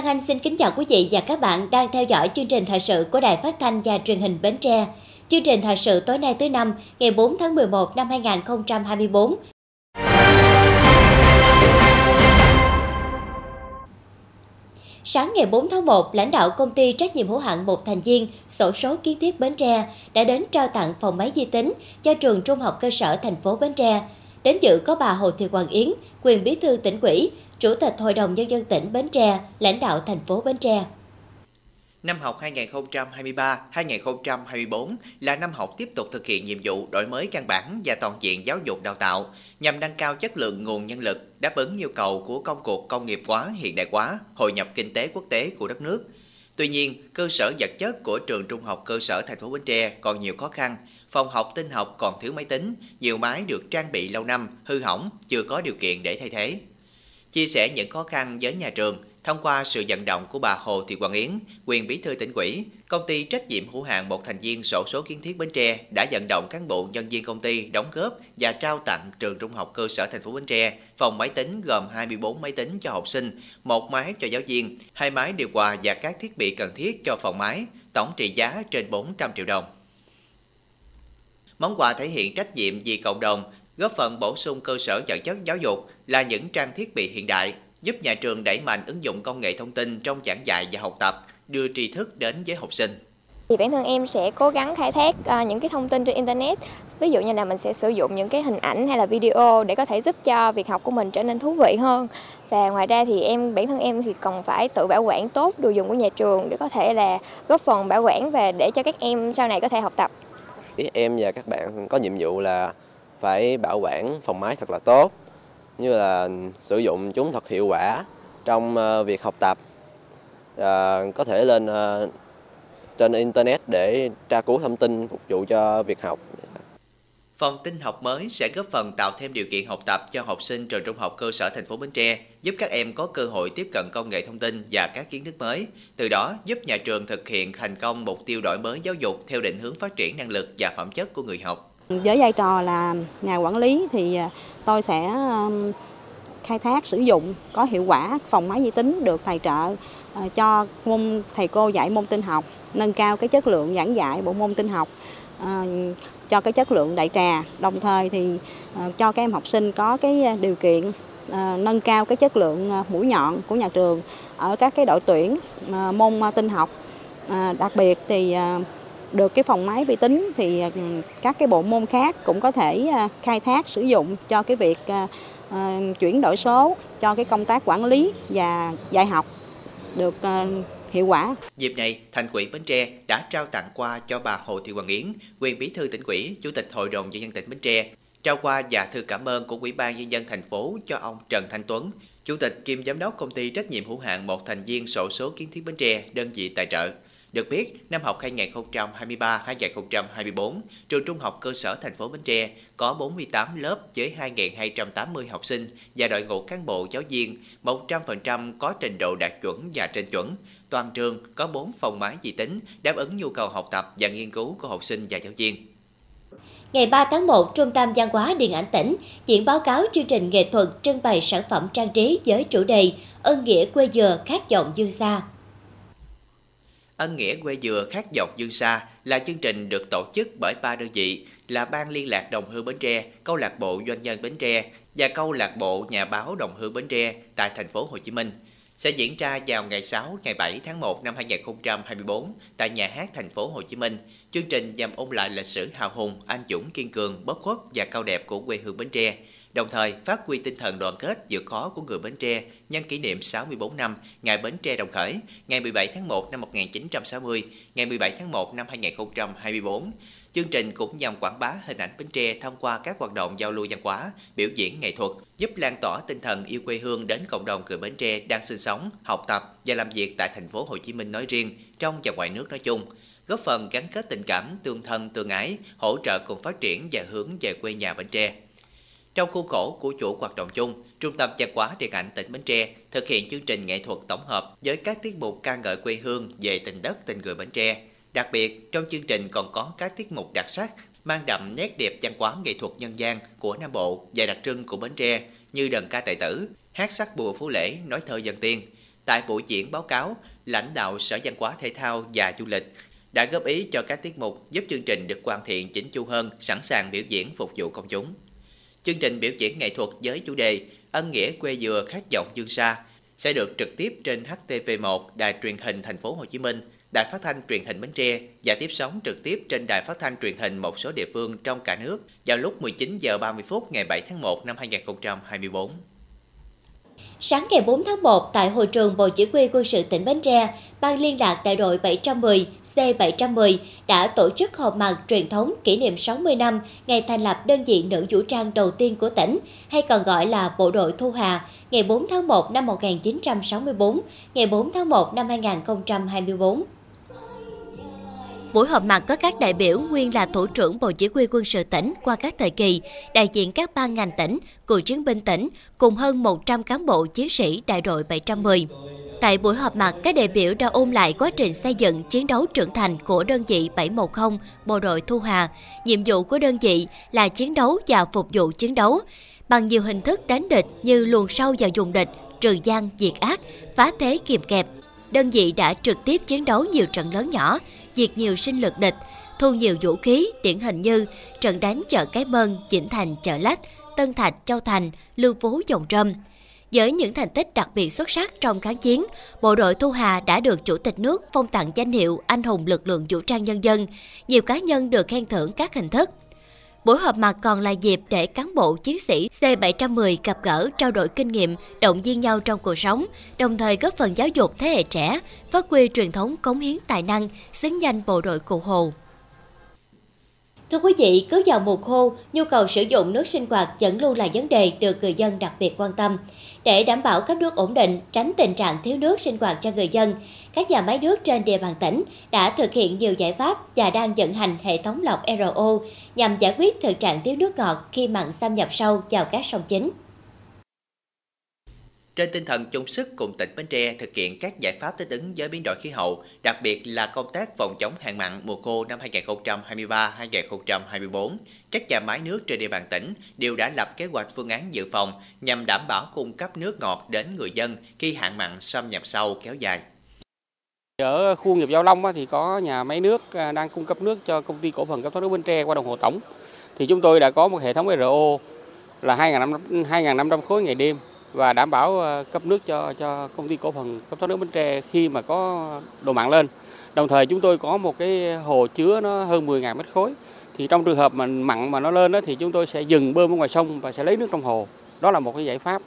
Lan Anh xin kính chào quý vị và các bạn đang theo dõi chương trình thời sự của Đài Phát thanh và Truyền hình Bến Tre. Chương trình thời sự tối nay thứ năm, ngày 4 tháng 11 năm 2024. Sáng ngày 4 tháng 1, lãnh đạo công ty trách nhiệm hữu hạn một thành viên sổ số kiến thiết Bến Tre đã đến trao tặng phòng máy vi tính cho trường trung học cơ sở thành phố Bến Tre. Đến dự có bà Hồ Thị Hoàng Yến, quyền bí thư tỉnh ủy, Chủ tịch Hội đồng Nhân dân tỉnh Bến Tre, lãnh đạo thành phố Bến Tre. Năm học 2023-2024 là năm học tiếp tục thực hiện nhiệm vụ đổi mới căn bản và toàn diện giáo dục đào tạo nhằm nâng cao chất lượng nguồn nhân lực, đáp ứng yêu cầu của công cuộc công nghiệp hóa, hiện đại hóa, hội nhập kinh tế quốc tế của đất nước. Tuy nhiên, cơ sở vật chất của trường trung học cơ sở thành phố Bến Tre còn nhiều khó khăn, phòng học tinh học còn thiếu máy tính, nhiều máy được trang bị lâu năm, hư hỏng, chưa có điều kiện để thay thế. Chia sẻ những khó khăn với nhà trường, thông qua sự vận động của bà Hồ Thị quang Yến, quyền bí thư tỉnh ủy, công ty trách nhiệm hữu hạn một thành viên sổ số kiến thiết Bến Tre đã vận động cán bộ nhân viên công ty đóng góp và trao tặng trường trung học cơ sở thành phố Bến Tre phòng máy tính gồm 24 máy tính cho học sinh, một máy cho giáo viên, hai máy điều hòa và các thiết bị cần thiết cho phòng máy, tổng trị giá trên 400 triệu đồng. Món quà thể hiện trách nhiệm vì cộng đồng, góp phần bổ sung cơ sở vật chất giáo dục là những trang thiết bị hiện đại, giúp nhà trường đẩy mạnh ứng dụng công nghệ thông tin trong giảng dạy và học tập, đưa tri thức đến với học sinh. Thì bản thân em sẽ cố gắng khai thác uh, những cái thông tin trên internet. Ví dụ như là mình sẽ sử dụng những cái hình ảnh hay là video để có thể giúp cho việc học của mình trở nên thú vị hơn. Và ngoài ra thì em bản thân em thì còn phải tự bảo quản tốt đồ dùng của nhà trường để có thể là góp phần bảo quản và để cho các em sau này có thể học tập. Em và các bạn có nhiệm vụ là phải bảo quản phòng máy thật là tốt như là sử dụng chúng thật hiệu quả trong ờ, việc học tập. À, có thể lên à, trên internet để tra cứu thông tin phục vụ cho việc học. Phòng tin học mới sẽ góp phần tạo thêm điều kiện học tập cho học sinh trường trung học cơ sở thành phố Bến Tre, giúp các em có cơ hội tiếp cận công nghệ thông tin và các kiến thức mới, từ đó giúp nhà trường thực hiện thành công mục tiêu đổi mới giáo dục theo định hướng phát triển năng lực và phẩm chất của người học. Với vai trò là nhà quản lý thì à, tôi sẽ khai thác, sử dụng, có hiệu quả phòng máy vi tính được tài trợ ờ, cho môn, thầy cô dạy môn tin học, nâng cao cái chất lượng giảng dạy bộ môn tin học ờ, cho cái chất lượng đại trà. Đồng thời thì ờ, cho các em học sinh có cái à, điều kiện nâng cao cái chất lượng mũi nhọn của nhà trường ở các cái đội tuyển môn à, tin học. Đặc biệt thì được cái phòng máy vi tính thì ừ, các cái bộ môn khác cũng có thể à, khai thác sử dụng cho cái việc à, à, chuyển đổi số cho cái công tác quản lý và dạy học được hiệu quả. Dịp này, Thành ủy Bến Tre đã trao tặng quà cho bà Hồ Thị Hoàng Yến, quyền bí thư tỉnh ủy, chủ tịch Hội đồng nhân dân tỉnh Bến Tre, trao quà và thư cảm ơn của Ủy ban nhân dân thành phố cho ông Trần Thanh Tuấn, chủ tịch kiêm giám đốc công ty trách nhiệm hữu hạn một thành viên sổ số kiến thiết Bến Tre, đơn vị tài trợ. Được biết, năm học 2023-2024, trường trung học cơ sở thành phố Bến Tre có 48 lớp với 2.280 học sinh và đội ngũ cán bộ giáo viên, 100% có trình độ đạt chuẩn và trên chuẩn. Toàn trường có 4 phòng máy vi tính đáp ứng nhu cầu học tập và nghiên cứu của học sinh và giáo viên. Ngày 3 tháng 1, Trung tâm Văn hóa Điện ảnh tỉnh diễn báo cáo chương trình nghệ thuật trưng bày sản phẩm trang trí với chủ đề Ơn nghĩa quê dừa khát vọng dương xa. Ân nghĩa quê dừa khát dọc dương xa là chương trình được tổ chức bởi ba đơn vị là Ban Liên lạc Đồng Hương Bến Tre, Câu lạc bộ Doanh nhân Bến Tre và Câu lạc bộ Nhà báo Đồng Hương Bến Tre tại thành phố Hồ Chí Minh sẽ diễn ra vào ngày 6, ngày 7 tháng 1 năm 2024 tại nhà hát thành phố Hồ Chí Minh. Chương trình nhằm ôn lại lịch sử hào hùng, anh dũng kiên cường, bất khuất và cao đẹp của quê hương Bến Tre đồng thời phát huy tinh thần đoàn kết vượt khó của người Bến Tre nhân kỷ niệm 64 năm ngày Bến Tre đồng khởi, ngày 17 tháng 1 năm 1960, ngày 17 tháng 1 năm 2024. Chương trình cũng nhằm quảng bá hình ảnh Bến Tre thông qua các hoạt động giao lưu văn hóa, biểu diễn nghệ thuật, giúp lan tỏa tinh thần yêu quê hương đến cộng đồng người Bến Tre đang sinh sống, học tập và làm việc tại thành phố Hồ Chí Minh nói riêng, trong và ngoài nước nói chung góp phần gắn kết tình cảm, tương thân, tương ái, hỗ trợ cùng phát triển và hướng về quê nhà Bến Tre. Trong khuôn khổ của chủ hoạt động chung, Trung tâm Văn hóa Điện ảnh tỉnh Bến Tre thực hiện chương trình nghệ thuật tổng hợp với các tiết mục ca ngợi quê hương về tình đất tình người Bến Tre. Đặc biệt, trong chương trình còn có các tiết mục đặc sắc mang đậm nét đẹp văn hóa nghệ thuật nhân gian của Nam Bộ và đặc trưng của Bến Tre như đờn ca tài tử, hát sắc bùa phú lễ, nói thơ dân tiên. Tại buổi diễn báo cáo, lãnh đạo Sở Văn hóa Thể thao và Du lịch đã góp ý cho các tiết mục giúp chương trình được hoàn thiện chỉnh chu hơn, sẵn sàng biểu diễn phục vụ công chúng. Chương trình biểu diễn nghệ thuật với chủ đề Ân nghĩa quê dừa khát vọng dương xa sẽ được trực tiếp trên HTV1 Đài truyền hình Thành phố Hồ Chí Minh, Đài phát thanh truyền hình Bến Tre và tiếp sóng trực tiếp trên đài phát thanh truyền hình một số địa phương trong cả nước vào lúc 19 giờ 30 phút ngày 7 tháng 1 năm 2024. Sáng ngày 4 tháng 1, tại hội trường Bộ Chỉ huy quân sự tỉnh Bến Tre, Ban liên lạc đại đội 710 C710 đã tổ chức họp mặt truyền thống kỷ niệm 60 năm ngày thành lập đơn vị nữ vũ trang đầu tiên của tỉnh, hay còn gọi là Bộ đội Thu Hà, ngày 4 tháng 1 năm 1964, ngày 4 tháng 1 năm 2024. Buổi họp mặt có các đại biểu nguyên là thủ trưởng Bộ Chỉ huy quân sự tỉnh qua các thời kỳ, đại diện các ban ngành tỉnh, cựu chiến binh tỉnh, cùng hơn 100 cán bộ chiến sĩ đại đội 710. Tại buổi họp mặt, các đại biểu đã ôn lại quá trình xây dựng chiến đấu trưởng thành của đơn vị 710 Bộ đội Thu Hà. Nhiệm vụ của đơn vị là chiến đấu và phục vụ chiến đấu bằng nhiều hình thức đánh địch như luồn sâu vào dùng địch, trừ gian, diệt ác, phá thế kiềm kẹp. Đơn vị đã trực tiếp chiến đấu nhiều trận lớn nhỏ, diệt nhiều sinh lực địch, thu nhiều vũ khí điển hình như trận đánh chợ Cái bơn chỉnh Thành, chợ Lách, Tân Thạch, Châu Thành, Lưu Phú, Dòng Trâm. Với những thành tích đặc biệt xuất sắc trong kháng chiến, bộ đội Thu Hà đã được Chủ tịch nước phong tặng danh hiệu Anh hùng lực lượng vũ trang nhân dân. Nhiều cá nhân được khen thưởng các hình thức. Buổi họp mặt còn là dịp để cán bộ chiến sĩ C710 gặp gỡ, trao đổi kinh nghiệm, động viên nhau trong cuộc sống, đồng thời góp phần giáo dục thế hệ trẻ, phát huy truyền thống cống hiến tài năng, xứng danh bộ đội Cụ Hồ. Thưa quý vị, cứ vào mùa khô, nhu cầu sử dụng nước sinh hoạt vẫn luôn là vấn đề được người dân đặc biệt quan tâm. Để đảm bảo cấp nước ổn định, tránh tình trạng thiếu nước sinh hoạt cho người dân, các nhà máy nước trên địa bàn tỉnh đã thực hiện nhiều giải pháp và đang vận hành hệ thống lọc RO nhằm giải quyết thực trạng thiếu nước ngọt khi mặn xâm nhập sâu vào các sông chính. Trên tinh thần chung sức cùng tỉnh Bến Tre thực hiện các giải pháp thích ứng với biến đổi khí hậu, đặc biệt là công tác phòng chống hạn mặn mùa khô năm 2023-2024, các nhà máy nước trên địa bàn tỉnh đều đã lập kế hoạch phương án dự phòng nhằm đảm bảo cung cấp nước ngọt đến người dân khi hạn mặn xâm nhập sâu kéo dài. Ở khu nghiệp Giao Long thì có nhà máy nước à, đang cung cấp nước cho công ty cổ phần cấp thoát nước Bến Tre qua đồng hồ tổng. Thì chúng tôi đã có một hệ thống RO là 2.500 khối ngày đêm và đảm bảo ờ, cấp nước cho cho công ty cổ phần cấp thoát nước Bến Tre khi mà có độ mặn lên. Đồng thời chúng tôi có một cái hồ chứa nó hơn 10.000 mét khối. Thì trong trường hợp mà mặn mà nó lên đó, thì chúng tôi sẽ dừng bơm ở ngoài sông và sẽ lấy nước trong hồ. Đó là một cái giải pháp.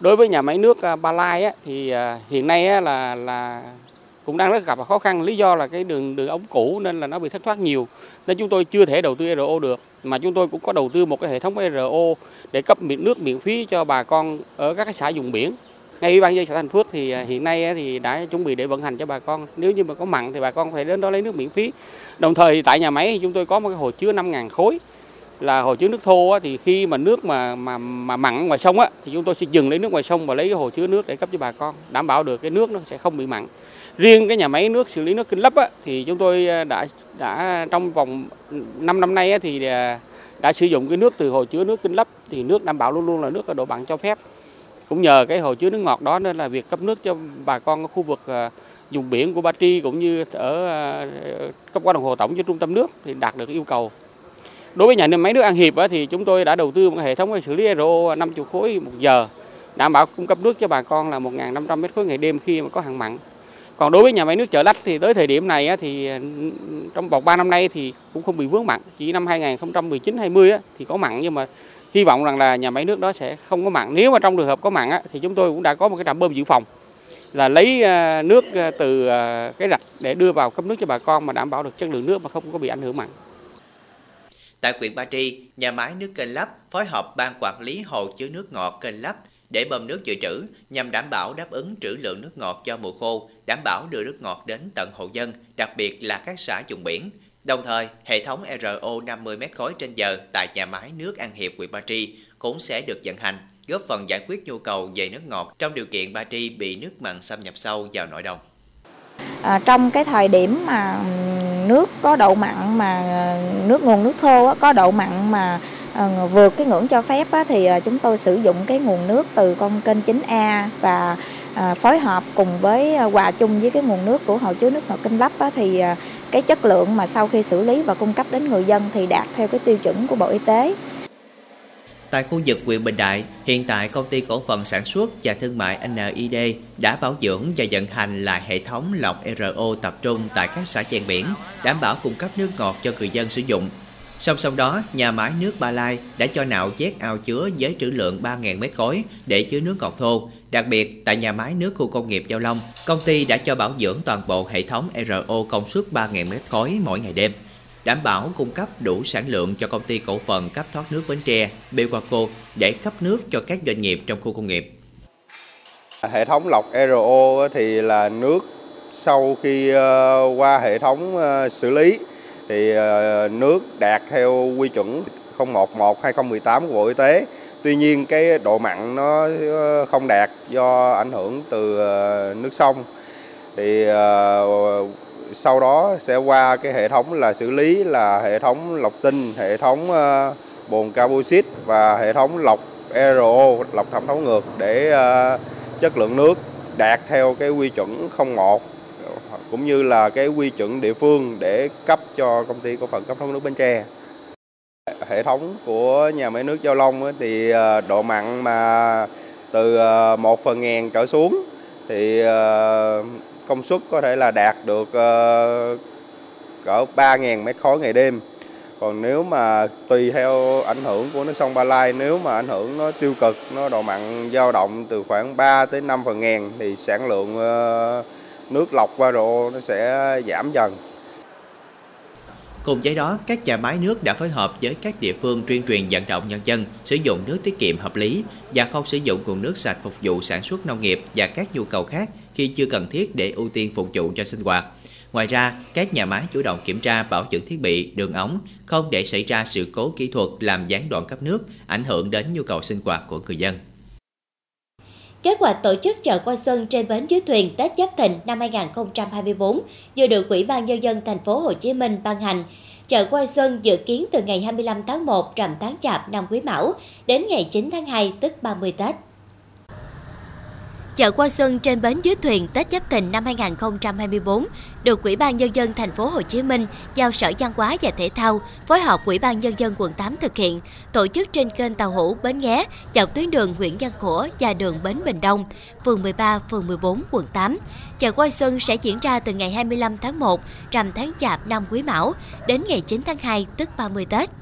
Đối với nhà máy nước ờ, Ba Lai á, thì ờ, hiện nay là là cũng đang rất gặp khó khăn. Lý do là cái đường đường ống cũ nên là nó bị thất thoát nhiều. Nên chúng tôi chưa thể đầu tư RO được, mà chúng tôi cũng có đầu tư một cái hệ thống RO để cấp miễn nước miễn phí cho bà con ở các cái xã vùng biển. Ngay ủy ban dân xã Thành Phước thì à, hiện nay thì đã chuẩn bị để vận hành cho bà con. Nếu như mà có mặn thì bà con có thể đến đó lấy nước miễn phí. Đồng thời tại nhà máy chúng tôi có một cái hồ chứa 5.000 khối là hồ chứa nước thô thì khi mà nước mà mà mà mặn ngoài sông á thì chúng tôi sẽ dừng lấy nước ngoài sông và lấy cái hồ chứa nước để cấp cho bà con đảm bảo được cái nước nó sẽ không bị mặn. Riêng cái nhà máy nước xử lý nước kinh lấp á, thì chúng tôi à, đã đã trong vòng 5 năm nay á, thì à, đã sử dụng cái nước từ hồ chứa nước kinh lấp thì nước đảm bảo luôn luôn là nước ở độ mặn cho phép. Cũng nhờ cái hồ chứa nước ngọt đó nên là việc cấp nước cho bà con ở khu vực à, vùng biển của Ba Tri cũng như ở cấp qua đồng hồ tổng cho trung tâm nước thì đạt được yêu cầu đối với nhà máy nước An Hiệp thì chúng tôi đã đầu tư một hệ thống xử lý RO 50 khối một giờ, đảm bảo cung cấp nước cho bà con là 1.500 mét khối ngày đêm khi mà có hạn mặn. Còn đối với nhà máy nước chợ lách thì tới thời điểm này thì ừ, trong vòng 3 năm nay thì cũng không bị vướng mặn. Chỉ năm 2019 20 thì có mặn, nhưng mà hy vọng rằng là nhà máy nước đó sẽ không có mặn. Nếu mà trong trường hợp có mặn thì chúng tôi cũng đã có một cái trạm bơm dự phòng, là lấy ờ, nước ờ, từ ờ, cái rạch để đưa vào cấp nước cho bà con mà đảm bảo được chất lượng nước mà không có bị ảnh hưởng mặn. Tại huyện Ba Tri, nhà máy nước kênh lắp phối hợp ban quản lý hồ chứa nước ngọt kênh lắp để bơm nước dự trữ nhằm đảm bảo đáp ứng trữ lượng nước ngọt cho mùa khô, đảm bảo đưa nước ngọt đến tận hộ dân, đặc biệt là các xã vùng biển. Đồng thời, hệ thống RO 50 m khối trên giờ tại nhà máy nước An Hiệp huyện Ba Tri cũng sẽ được vận hành, góp phần giải quyết nhu cầu về nước ngọt trong điều kiện Ba Tri bị nước mặn xâm nhập sâu vào nội đồng. À, trong cái thời điểm mà nước có độ mặn mà ờ, nước, nguồn nước thô có độ mặn mà ờ, vượt cái ngưỡng cho phép thì ờ, chúng tôi sử dụng cái nguồn nước từ con kênh 9A và phối hợp cùng với hòa chung với cái nguồn nước của hồ chứa nước ngọt Kinh Lấp thì cái chất lượng mà sau khi xử lý và cung cấp đến người dân thì đạt theo cái tiêu chuẩn của Bộ Y tế. Tại khu vực huyện Bình Đại, hiện tại công ty cổ phần sản xuất và thương mại NID đã bảo dưỡng và vận hành lại hệ thống lọc RO tập trung tại các xã ven biển, đảm bảo cung cấp nước ngọt cho người dân sử dụng. Song song đó, nhà máy nước Ba Lai đã cho nạo vét ao chứa với trữ lượng 3.000 mét khối để chứa nước ngọt thô. Đặc biệt, tại nhà máy nước khu công nghiệp Giao Long, công ty đã cho bảo dưỡng toàn bộ hệ thống RO công suất 3.000 mét khối mỗi ngày đêm đảm bảo cung cấp đủ sản lượng cho công ty cổ phần cấp thoát nước Bến Tre, Bewaco để cấp nước cho các doanh nghiệp trong khu công nghiệp. Hệ thống lọc RO thì là nước sau khi ờ, qua hệ thống ờ, xử lý thì ờ, nước đạt theo quy chuẩn 011 2018 của Bộ Y tế. Tuy nhiên cái độ mặn nó không đạt do ảnh hưởng từ nước sông. Thì sau đó sẽ qua cái hệ thống là xử lý là hệ thống lọc tinh, hệ thống ờ, bồn carboxit và hệ thống lọc RO, lọc thẩm thấu ngược để ờ, chất lượng nước đạt theo cái quy chuẩn 01 cũng như là cái quy chuẩn địa phương để cấp cho công ty cổ phần cấp thoát nước Bến Tre. Hệ thống của nhà máy nước Giao Long thì ờ, độ mặn mà từ 1 phần ngàn trở xuống thì công suất có thể là đạt được ờ, cỡ 3.000 mét khối ngày đêm. Còn nếu mà tùy theo ảnh hưởng của nước sông Ba Lai, nếu mà ảnh hưởng nó tiêu cực, nó độ mặn dao động từ khoảng 3 tới 5 phần ngàn thì sản lượng ờ, nước lọc qua rộ nó sẽ giảm dần. Cùng với đó, các nhà máy nước đã phối hợp với các địa phương tuyên truyền vận động nhân dân sử dụng nước tiết kiệm hợp lý và không sử dụng nguồn nước sạch phục vụ sản xuất nông nghiệp và các nhu cầu khác khi chưa cần thiết để ưu tiên phục vụ cho sinh hoạt. Ngoài ra, các nhà máy chủ động kiểm tra bảo dưỡng thiết bị, đường ống, không để xảy ra sự cố kỹ thuật làm gián đoạn cấp nước, ảnh hưởng đến nhu cầu sinh hoạt của người dân. Kế hoạch tổ chức chợ qua xuân trên bến dưới thuyền Tết Giáp Thìn năm 2024 vừa được Ủy ban nhân dân thành phố Hồ Chí Minh ban hành. Chợ qua xuân dự kiến từ ngày 25 tháng 1 rằm tháng Chạp năm Quý Mão đến ngày 9 tháng 2 tức 30 Tết. Chợ qua xuân trên bến dưới thuyền Tết Giáp Thìn năm 2024 được Ủy ban nhân dân thành phố Hồ Chí Minh giao Sở Văn hóa và Thể thao phối hợp Ủy ban nhân dân quận 8 thực hiện, tổ chức trên kênh tàu hủ Bến Nghé, dọc tuyến đường Nguyễn Văn Cổ và đường Bến Bình Đông, phường 13, phường 14, quận 8. Chợ qua xuân sẽ diễn ra từ ngày 25 tháng 1, rằm tháng Chạp năm Quý Mão đến ngày 9 tháng 2 tức 30 Tết.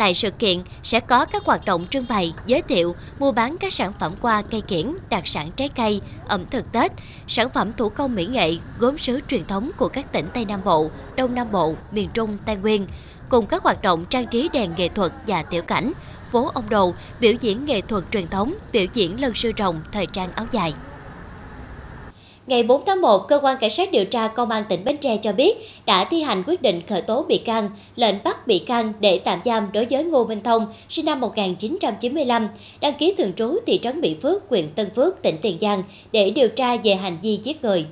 Tại sự kiện sẽ có các hoạt động trưng bày, giới thiệu, mua bán các sản phẩm qua cây kiển, đặc sản trái cây, ẩm thực Tết, sản phẩm thủ công mỹ nghệ, gốm sứ truyền thống của các tỉnh Tây Nam Bộ, Đông Nam Bộ, miền Trung, Tây Nguyên, cùng các hoạt động trang trí đèn nghệ thuật và tiểu cảnh, phố ông đồ, biểu diễn nghệ thuật truyền thống, biểu diễn lân sư rồng, thời trang áo dài. Ngày 4 tháng 1, Cơ quan Cảnh sát điều tra Công an tỉnh Bến Tre cho biết đã thi hành quyết định khởi tố bị can, lệnh bắt bị can để tạm giam đối với Ngô Minh Thông, sinh năm 1995, đăng ký thường trú thị trấn Mỹ Phước, huyện Tân Phước, tỉnh Tiền Giang để điều tra về hành vi giết người.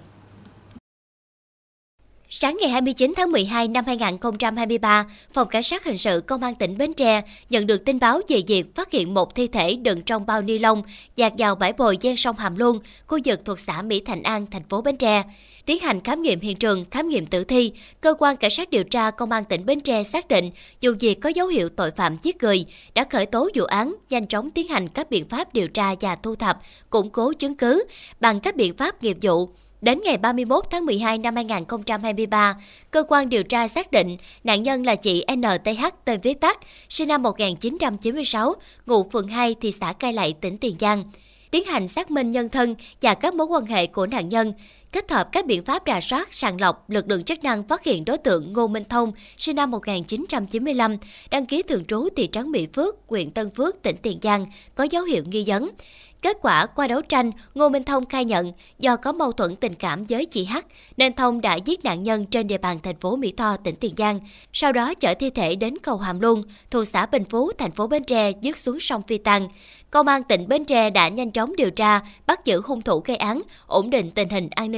Sáng ngày 29 tháng 12 năm 2023, Phòng Cảnh sát Hình sự Công an tỉnh Bến Tre nhận được tin báo về việc phát hiện một thi thể đựng trong bao ni lông dạt vào bãi bồi gian sông Hàm Luông, khu vực thuộc xã Mỹ Thành An, thành phố Bến Tre. Tiến hành khám nghiệm hiện trường, khám nghiệm tử thi, cơ quan cảnh sát điều tra công an tỉnh Bến Tre xác định dù việc có dấu hiệu tội phạm giết người, đã khởi tố vụ án, nhanh chóng tiến hành các biện pháp điều tra và thu thập, củng cố chứng cứ bằng các biện pháp nghiệp vụ Đến ngày 31 tháng 12 năm 2023, cơ quan điều tra xác định nạn nhân là chị NTH tên viết tắt, sinh năm 1996, ngụ phường 2 thị xã Cai Lậy, tỉnh Tiền Giang. Tiến hành xác minh nhân thân và các mối quan hệ của nạn nhân, kết hợp các biện pháp rà soát, sàng lọc, lực lượng chức năng phát hiện đối tượng Ngô Minh Thông, sinh năm 1995, đăng ký thường trú thị trấn Mỹ Phước, huyện Tân Phước, tỉnh Tiền Giang, có dấu hiệu nghi vấn. Kết quả qua đấu tranh, Ngô Minh Thông khai nhận do có mâu thuẫn tình cảm với chị H nên Thông đã giết nạn nhân trên địa bàn thành phố Mỹ Tho, tỉnh Tiền Giang. Sau đó chở thi thể đến cầu Hàm Luông, thuộc xã Bình Phú, thành phố Bến Tre dứt xuống sông Phi Tăng. Công an tỉnh Bến Tre đã nhanh chóng điều tra, bắt giữ hung thủ gây án, ổn định tình hình an ninh